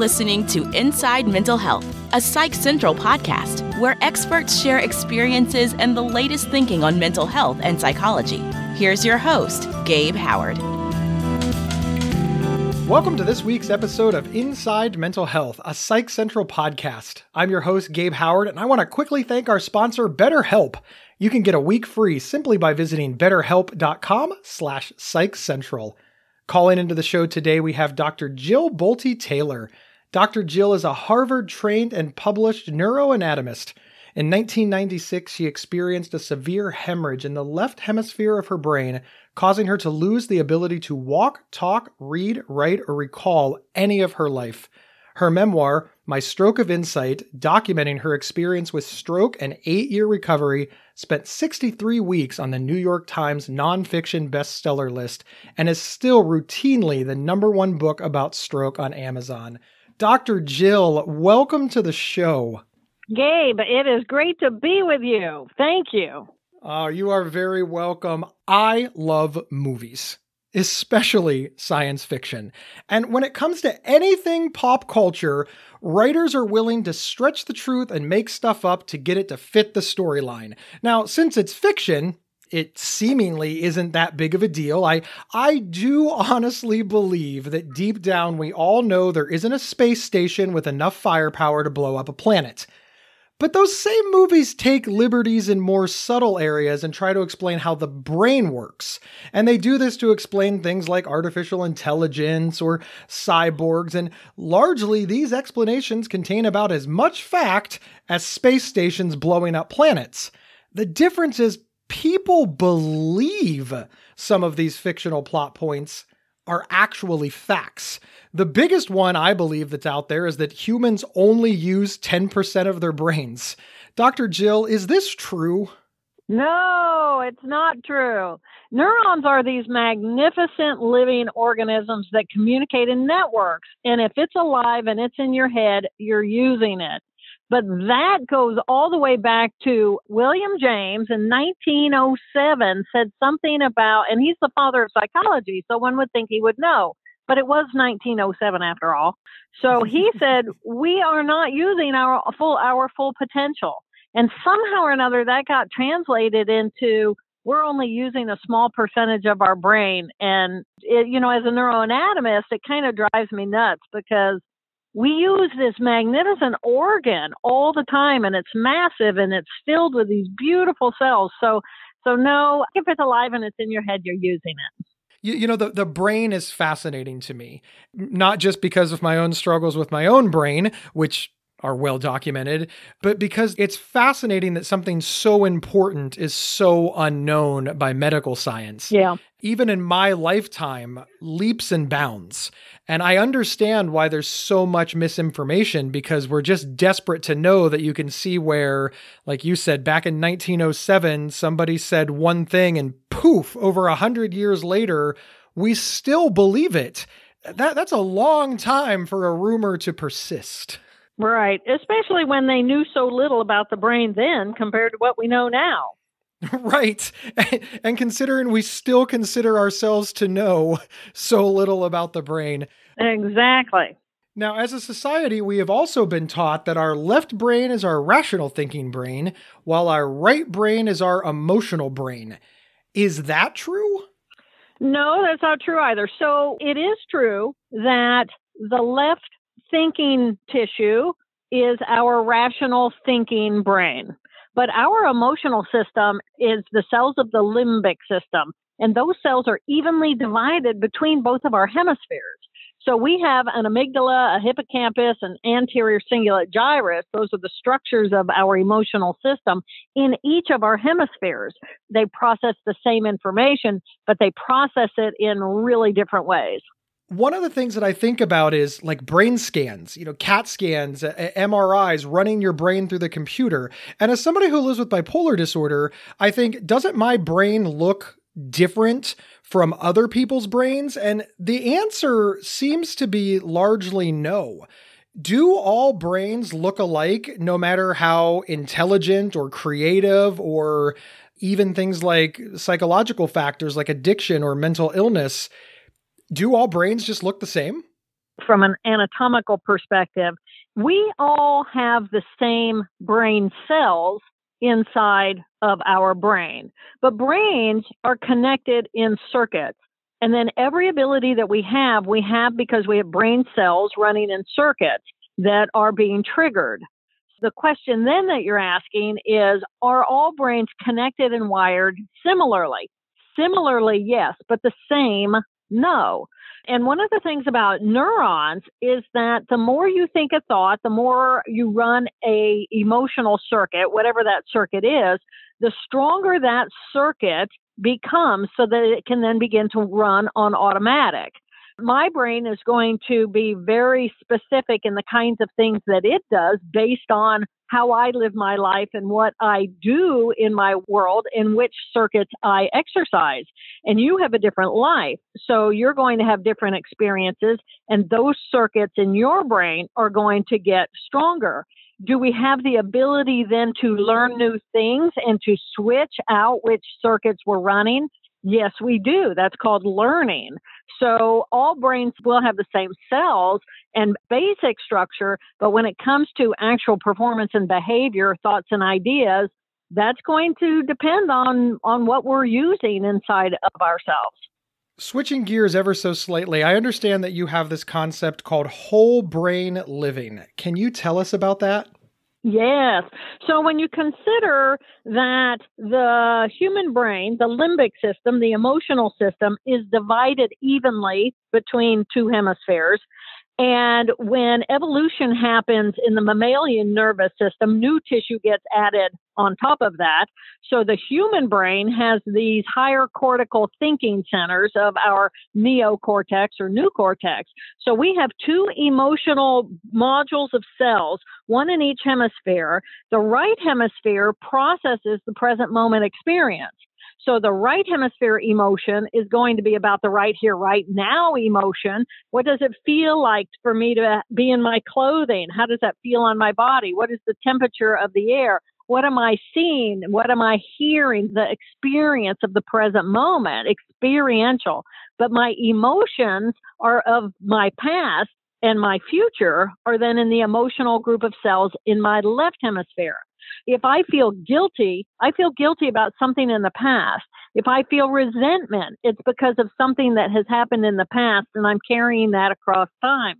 listening to Inside Mental Health, a Psych Central podcast where experts share experiences and the latest thinking on mental health and psychology. Here's your host, Gabe Howard. Welcome to this week's episode of Inside Mental Health, a Psych Central podcast. I'm your host, Gabe Howard, and I want to quickly thank our sponsor, BetterHelp. You can get a week free simply by visiting betterhelp.com slash psychcentral. Calling into the show today, we have Dr. Jill Bolte Taylor. Dr. Jill is a Harvard trained and published neuroanatomist. In 1996, she experienced a severe hemorrhage in the left hemisphere of her brain, causing her to lose the ability to walk, talk, read, write, or recall any of her life. Her memoir, My Stroke of Insight, documenting her experience with stroke and eight year recovery, spent 63 weeks on the New York Times nonfiction bestseller list and is still routinely the number one book about stroke on Amazon. Dr. Jill, welcome to the show. Gabe, it is great to be with you. Thank you. Uh, you are very welcome. I love movies, especially science fiction. And when it comes to anything pop culture, writers are willing to stretch the truth and make stuff up to get it to fit the storyline. Now, since it's fiction, it seemingly isn't that big of a deal. I I do honestly believe that deep down we all know there isn't a space station with enough firepower to blow up a planet. But those same movies take liberties in more subtle areas and try to explain how the brain works. And they do this to explain things like artificial intelligence or cyborgs, and largely these explanations contain about as much fact as space stations blowing up planets. The difference is people believe some of these fictional plot points are actually facts. The biggest one I believe that's out there is that humans only use 10% of their brains. Dr. Jill, is this true? No, it's not true. Neurons are these magnificent living organisms that communicate in networks. And if it's alive and it's in your head, you're using it. But that goes all the way back to William James in 1907 said something about, and he's the father of psychology, so one would think he would know. But it was 1907 after all. So he said, we are not using our full, our full potential. And somehow or another that got translated into we're only using a small percentage of our brain. And, it, you know, as a neuroanatomist, it kind of drives me nuts because we use this magnificent organ all the time and it's massive and it's filled with these beautiful cells. So, so no, if it's alive and it's in your head, you're using it. You, you know, the, the brain is fascinating to me, not just because of my own struggles with my own brain, which are well documented, but because it's fascinating that something so important is so unknown by medical science. Yeah. Even in my lifetime, leaps and bounds. And I understand why there's so much misinformation because we're just desperate to know that you can see where, like you said, back in 1907, somebody said one thing and poof, over a hundred years later, we still believe it. That, that's a long time for a rumor to persist. Right, especially when they knew so little about the brain then compared to what we know now. right. And considering we still consider ourselves to know so little about the brain. Exactly. Now, as a society, we have also been taught that our left brain is our rational thinking brain, while our right brain is our emotional brain. Is that true? No, that's not true either. So it is true that the left thinking tissue is our rational thinking brain. But our emotional system is the cells of the limbic system, and those cells are evenly divided between both of our hemispheres. So we have an amygdala, a hippocampus, an anterior cingulate gyrus. Those are the structures of our emotional system in each of our hemispheres. They process the same information, but they process it in really different ways one of the things that I think about is like brain scans, you know, CAT scans, MRIs, running your brain through the computer. And as somebody who lives with bipolar disorder, I think, doesn't my brain look different from other people's brains? And the answer seems to be largely no. Do all brains look alike, no matter how intelligent or creative or even things like psychological factors like addiction or mental illness? Do all brains just look the same? from an anatomical perspective, we all have the same brain cells inside of our brain, but brains are connected in circuits. And then every ability that we have, we have because we have brain cells running in circuits that are being triggered. The question then that you're asking is Are all brains connected and wired similarly? Similarly, yes, but the same, no. And one of the things about neurons is that the more you think a thought, the more you run a emotional circuit, whatever that circuit is, the stronger that circuit becomes so that it can then begin to run on automatic. My brain is going to be very specific in the kinds of things that it does based on how I live my life and what I do in my world in which circuits I exercise. And you have a different life. So you're going to have different experiences, and those circuits in your brain are going to get stronger do we have the ability then to learn new things and to switch out which circuits we're running? Yes, we do. That's called learning. So all brains will have the same cells and basic structure, but when it comes to actual performance and behavior, thoughts and ideas, that's going to depend on on what we're using inside of ourselves. Switching gears ever so slightly, I understand that you have this concept called whole brain living. Can you tell us about that? Yes. So when you consider that the human brain, the limbic system, the emotional system, is divided evenly between two hemispheres, and when evolution happens in the mammalian nervous system, new tissue gets added on top of that. So the human brain has these higher cortical thinking centers of our neocortex or new cortex. So we have two emotional modules of cells, one in each hemisphere. The right hemisphere processes the present moment experience. So the right hemisphere emotion is going to be about the right here, right now emotion. What does it feel like for me to be in my clothing? How does that feel on my body? What is the temperature of the air? What am I seeing? What am I hearing? The experience of the present moment, experiential. But my emotions are of my past and my future are then in the emotional group of cells in my left hemisphere. If I feel guilty, I feel guilty about something in the past. If I feel resentment, it's because of something that has happened in the past and I'm carrying that across time.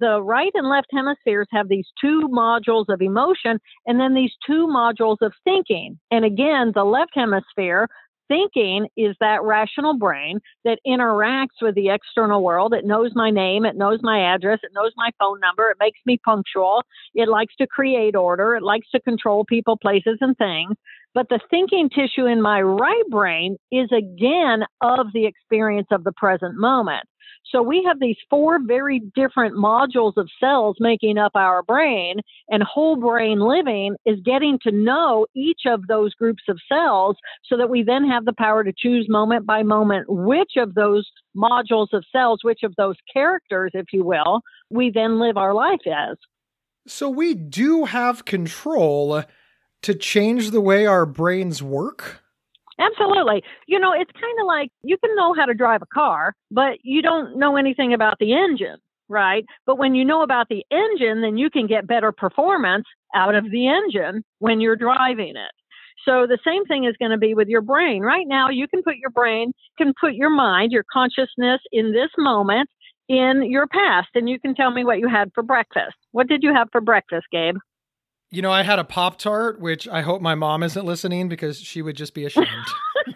The right and left hemispheres have these two modules of emotion and then these two modules of thinking. And again, the left hemisphere Thinking is that rational brain that interacts with the external world. It knows my name, it knows my address, it knows my phone number, it makes me punctual, it likes to create order, it likes to control people, places, and things. But the thinking tissue in my right brain is again of the experience of the present moment. So we have these four very different modules of cells making up our brain, and whole brain living is getting to know each of those groups of cells so that we then have the power to choose moment by moment which of those modules of cells, which of those characters, if you will, we then live our life as. So we do have control to change the way our brains work? Absolutely. You know, it's kind of like you can know how to drive a car, but you don't know anything about the engine, right? But when you know about the engine, then you can get better performance out of the engine when you're driving it. So the same thing is going to be with your brain. Right now, you can put your brain, can put your mind, your consciousness in this moment in your past, and you can tell me what you had for breakfast. What did you have for breakfast, Gabe? You know, I had a Pop Tart, which I hope my mom isn't listening because she would just be ashamed.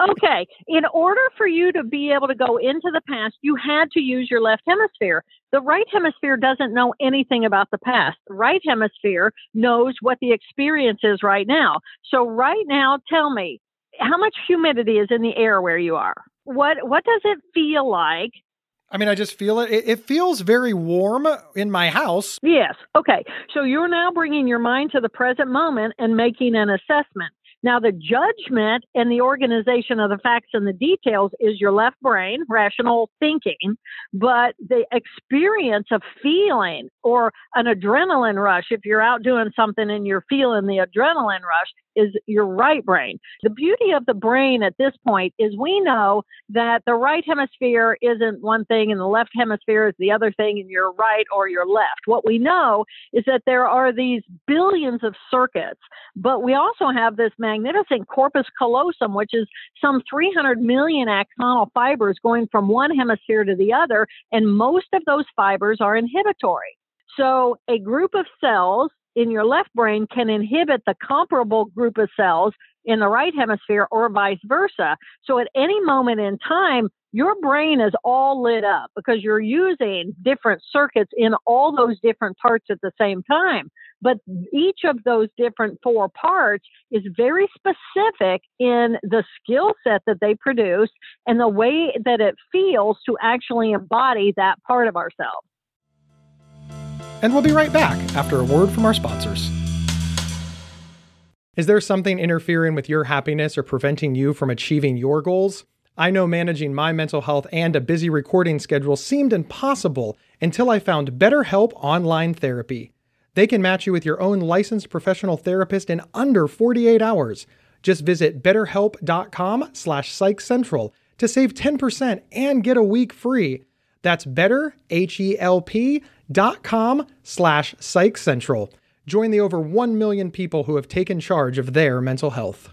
okay. In order for you to be able to go into the past, you had to use your left hemisphere. The right hemisphere doesn't know anything about the past. The right hemisphere knows what the experience is right now. So, right now, tell me how much humidity is in the air where you are? What, what does it feel like I mean, I just feel it. it. feels very warm in my house. Yes. Okay. So you're now bringing your mind to the present moment and making an assessment. Now, the judgment and the organization of the facts and the details is your left brain, rational thinking, but the experience of feeling or an adrenaline rush, if you're out doing something and you're feeling the adrenaline rush, is your right brain. The beauty of the brain at this point is we know that the right hemisphere isn't one thing and the left hemisphere is the other thing and you're right or you're left. What we know is that there are these billions of circuits, but we also have this magnificent corpus callosum, which is some 300 million axonal fibers going from one hemisphere to the other, and most of those fibers are inhibitory. So a group of cells in your left brain can inhibit the comparable group of cells in the right hemisphere or vice versa. So at any moment in time, your brain is all lit up because you're using different circuits in all those different parts at the same time. But each of those different four parts is very specific in the skill set that they produce and the way that it feels to actually embody that part of ourselves. And we'll be right back after a word from our sponsors. Is there something interfering with your happiness or preventing you from achieving your goals? I know managing my mental health and a busy recording schedule seemed impossible until I found BetterHelp Online Therapy. They can match you with your own licensed professional therapist in under 48 hours. Just visit betterhelp.com slash psychcentral to save 10% and get a week free. That's better, H-E-L-P slash psychcentral. Join the over 1 million people who have taken charge of their mental health.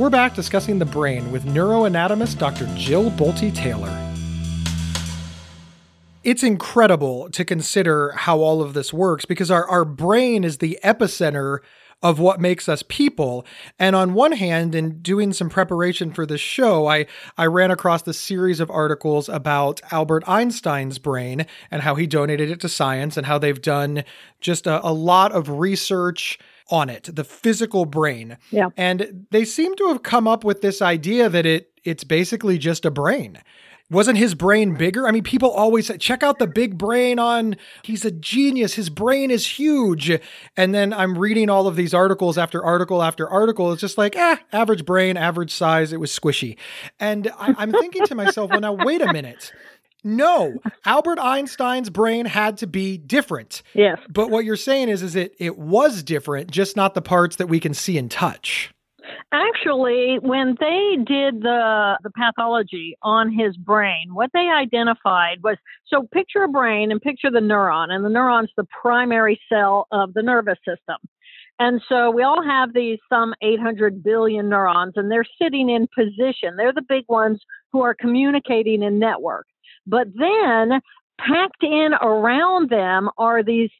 We're back discussing the brain with neuroanatomist Dr. Jill Bolte Taylor. It's incredible to consider how all of this works because our, our brain is the epicenter of what makes us people. And on one hand, in doing some preparation for this show, I, I ran across this series of articles about Albert Einstein's brain and how he donated it to science and how they've done just a, a lot of research on it, the physical brain. Yeah. And they seem to have come up with this idea that it it's basically just a brain wasn't his brain bigger? I mean, people always say, check out the big brain on, he's a genius. His brain is huge. And then I'm reading all of these articles after article after article. It's just like, eh, average brain, average size. It was squishy. And I, am thinking to myself, well, now, wait a minute. No, Albert Einstein's brain had to be different. Yes. But what you're saying is, is it, it was different, just not the parts that we can see and touch. Actually, when they did the the pathology on his brain, what they identified was so picture a brain and picture the neuron, and the neuron's the primary cell of the nervous system. And so we all have these some 800 billion neurons, and they're sitting in position. They're the big ones who are communicating in network. But then packed in around them are these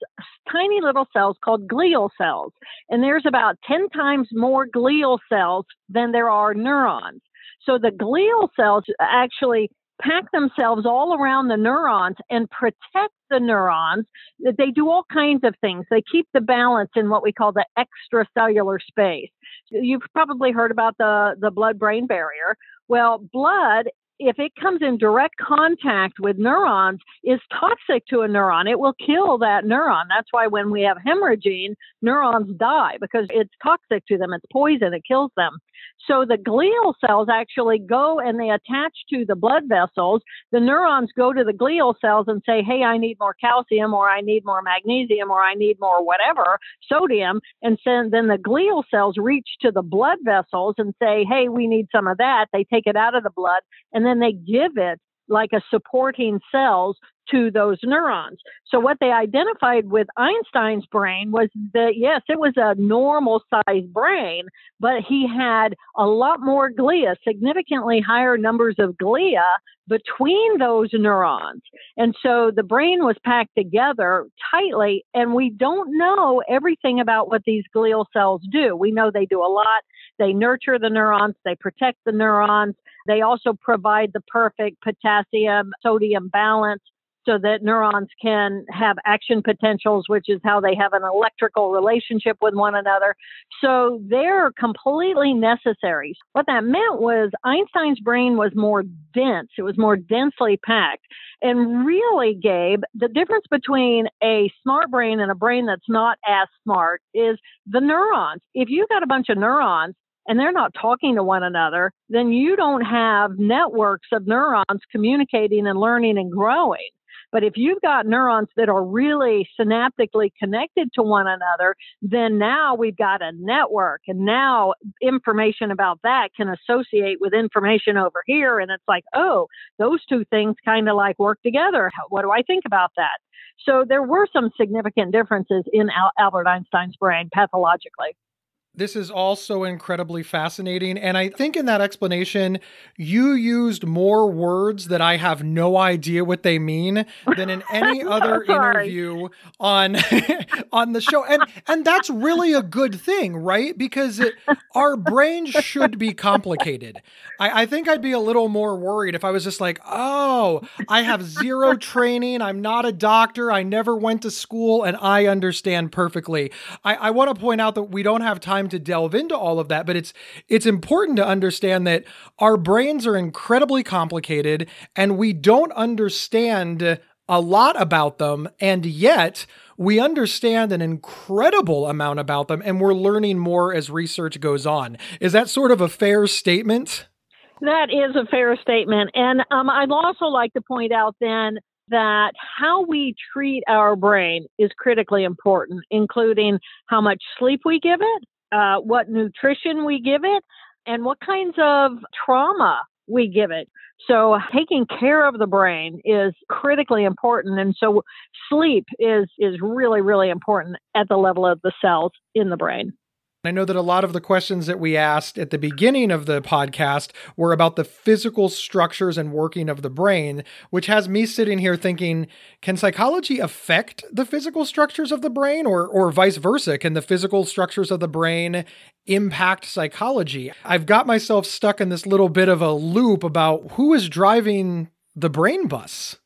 tiny little cells called glial cells. And there's about 10 times more glial cells than there are neurons. So the glial cells actually pack themselves all around the neurons and protect the neurons. They do all kinds of things. They keep the balance in what we call the extracellular space. You've probably heard about the, the blood brain barrier. Well, blood if it comes in direct contact with neurons, is toxic to a neuron. It will kill that neuron. That's why when we have hemorrhaging, neurons die because it's toxic to them. It's poison. It kills them. So the glial cells actually go and they attach to the blood vessels. The neurons go to the glial cells and say, Hey, I need more calcium or I need more magnesium or I need more whatever, sodium. And then the glial cells reach to the blood vessels and say, Hey, we need some of that. They take it out of the blood and then they give it like a supporting cells to those neurons. So what they identified with Einstein's brain was that yes, it was a normal sized brain, but he had a lot more glia, significantly higher numbers of glia between those neurons. And so the brain was packed together tightly and we don't know everything about what these glial cells do. We know they do a lot. They nurture the neurons, they protect the neurons, they also provide the perfect potassium sodium balance so that neurons can have action potentials, which is how they have an electrical relationship with one another. So they're completely necessary. What that meant was Einstein's brain was more dense, it was more densely packed. And really, Gabe, the difference between a smart brain and a brain that's not as smart is the neurons. If you've got a bunch of neurons, and they're not talking to one another, then you don't have networks of neurons communicating and learning and growing. But if you've got neurons that are really synaptically connected to one another, then now we've got a network. And now information about that can associate with information over here. And it's like, oh, those two things kind of like work together. What do I think about that? So there were some significant differences in Albert Einstein's brain pathologically. This is also incredibly fascinating. And I think in that explanation, you used more words that I have no idea what they mean than in any other interview on on the show. And and that's really a good thing, right? Because it, our brains should be complicated. I, I think I'd be a little more worried if I was just like, oh, I have zero training, I'm not a doctor, I never went to school, and I understand perfectly. I, I want to point out that we don't have time time to delve into all of that, but it's it's important to understand that our brains are incredibly complicated and we don't understand a lot about them and yet we understand an incredible amount about them and we're learning more as research goes on. Is that sort of a fair statement? That is a fair statement. And um, I'd also like to point out then that how we treat our brain is critically important, including how much sleep we give it, uh, what nutrition we give it, and what kinds of trauma we give it. So taking care of the brain is critically important. And so sleep is, is really, really important at the level of the cells in the brain. I know that a lot of the questions that we asked at the beginning of the podcast were about the physical structures and working of the brain, which has me sitting here thinking, can psychology affect the physical structures of the brain or or vice versa? Can the physical structures of the brain impact psychology? I've got myself stuck in this little bit of a loop about who is driving the brain bus.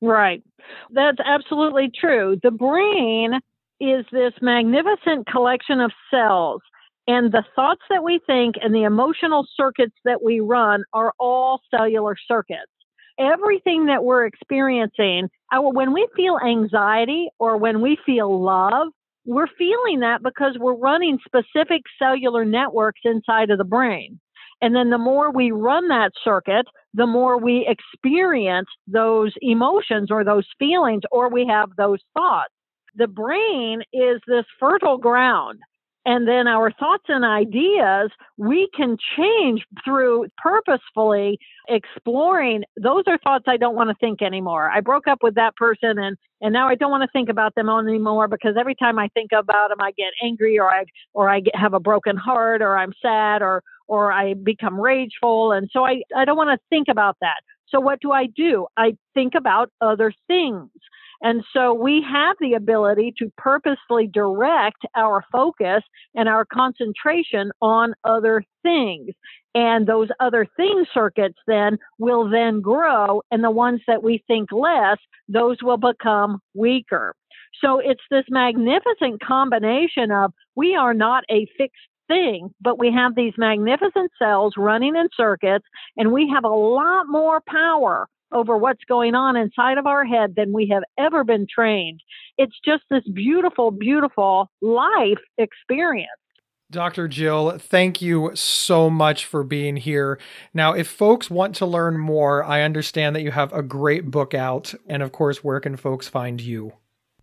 Right. That's absolutely true. The brain is this magnificent collection of cells. And the thoughts that we think and the emotional circuits that we run are all cellular circuits. Everything that we're experiencing, when we feel anxiety or when we feel love, we're feeling that because we're running specific cellular networks inside of the brain. And then the more we run that circuit, the more we experience those emotions or those feelings or we have those thoughts the brain is this fertile ground. And then our thoughts and ideas, we can change through purposefully exploring. Those are thoughts I don't want to think anymore. I broke up with that person and, and now I don't want to think about them anymore because every time I think about them, I get angry or I, or I get, have a broken heart or I'm sad or, or I become rageful. And so I, I don't want to think about that. So what do I do? I think about other things. And so we have the ability to purposely direct our focus and our concentration on other things. And those other things circuits then will then grow. And the ones that we think less, those will become weaker. So it's this magnificent combination of we are not a fixed thing, but we have these magnificent cells running in circuits and we have a lot more power over what's going on inside of our head than we have ever been trained. It's just this beautiful, beautiful life experience. Dr. Jill, thank you so much for being here. Now, if folks want to learn more, I understand that you have a great book out. And of course, where can folks find you?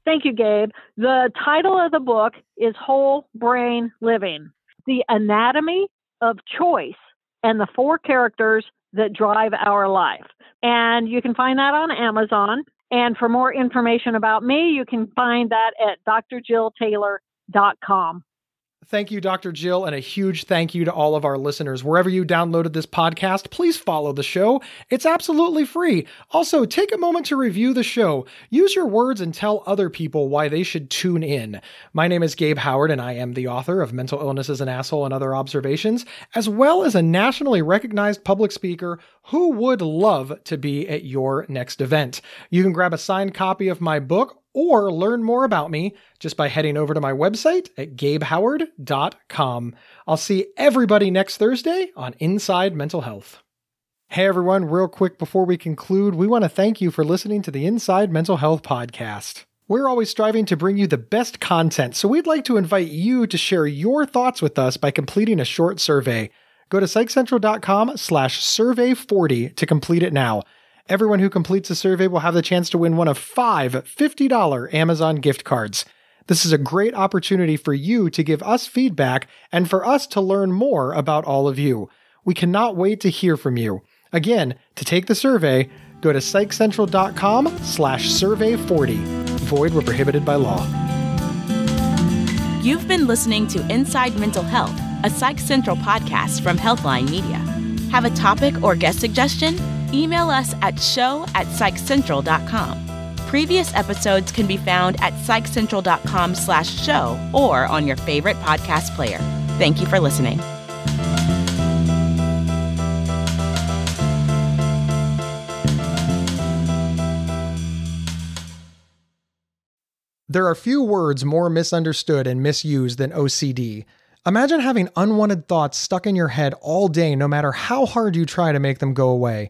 Thank you, Gabe. The title of the book is Whole Brain Living The Anatomy of Choice and the Four Characters that drive our life. And you can find that on Amazon. And for more information about me, you can find that at drjilltaylor.com. Thank you, Dr. Jill, and a huge thank you to all of our listeners. Wherever you downloaded this podcast, please follow the show. It's absolutely free. Also, take a moment to review the show. Use your words and tell other people why they should tune in. My name is Gabe Howard, and I am the author of Mental Illness is an Asshole and Other Observations, as well as a nationally recognized public speaker who would love to be at your next event. You can grab a signed copy of my book or learn more about me just by heading over to my website at gabehoward.com. I'll see everybody next Thursday on Inside Mental Health. Hey everyone, real quick before we conclude, we want to thank you for listening to the Inside Mental Health podcast. We're always striving to bring you the best content, so we'd like to invite you to share your thoughts with us by completing a short survey. Go to psychcentral.com slash survey 40 to complete it now. Everyone who completes the survey will have the chance to win one of five $50 Amazon gift cards. This is a great opportunity for you to give us feedback and for us to learn more about all of you. We cannot wait to hear from you. Again, to take the survey, go to psychcentral.com slash survey 40. Void were prohibited by law. You've been listening to Inside Mental Health, a Psych Central podcast from Healthline Media. Have a topic or guest suggestion? Email us at show at psychcentral.com. Previous episodes can be found at psychcentral.com slash show or on your favorite podcast player. Thank you for listening. There are few words more misunderstood and misused than OCD. Imagine having unwanted thoughts stuck in your head all day, no matter how hard you try to make them go away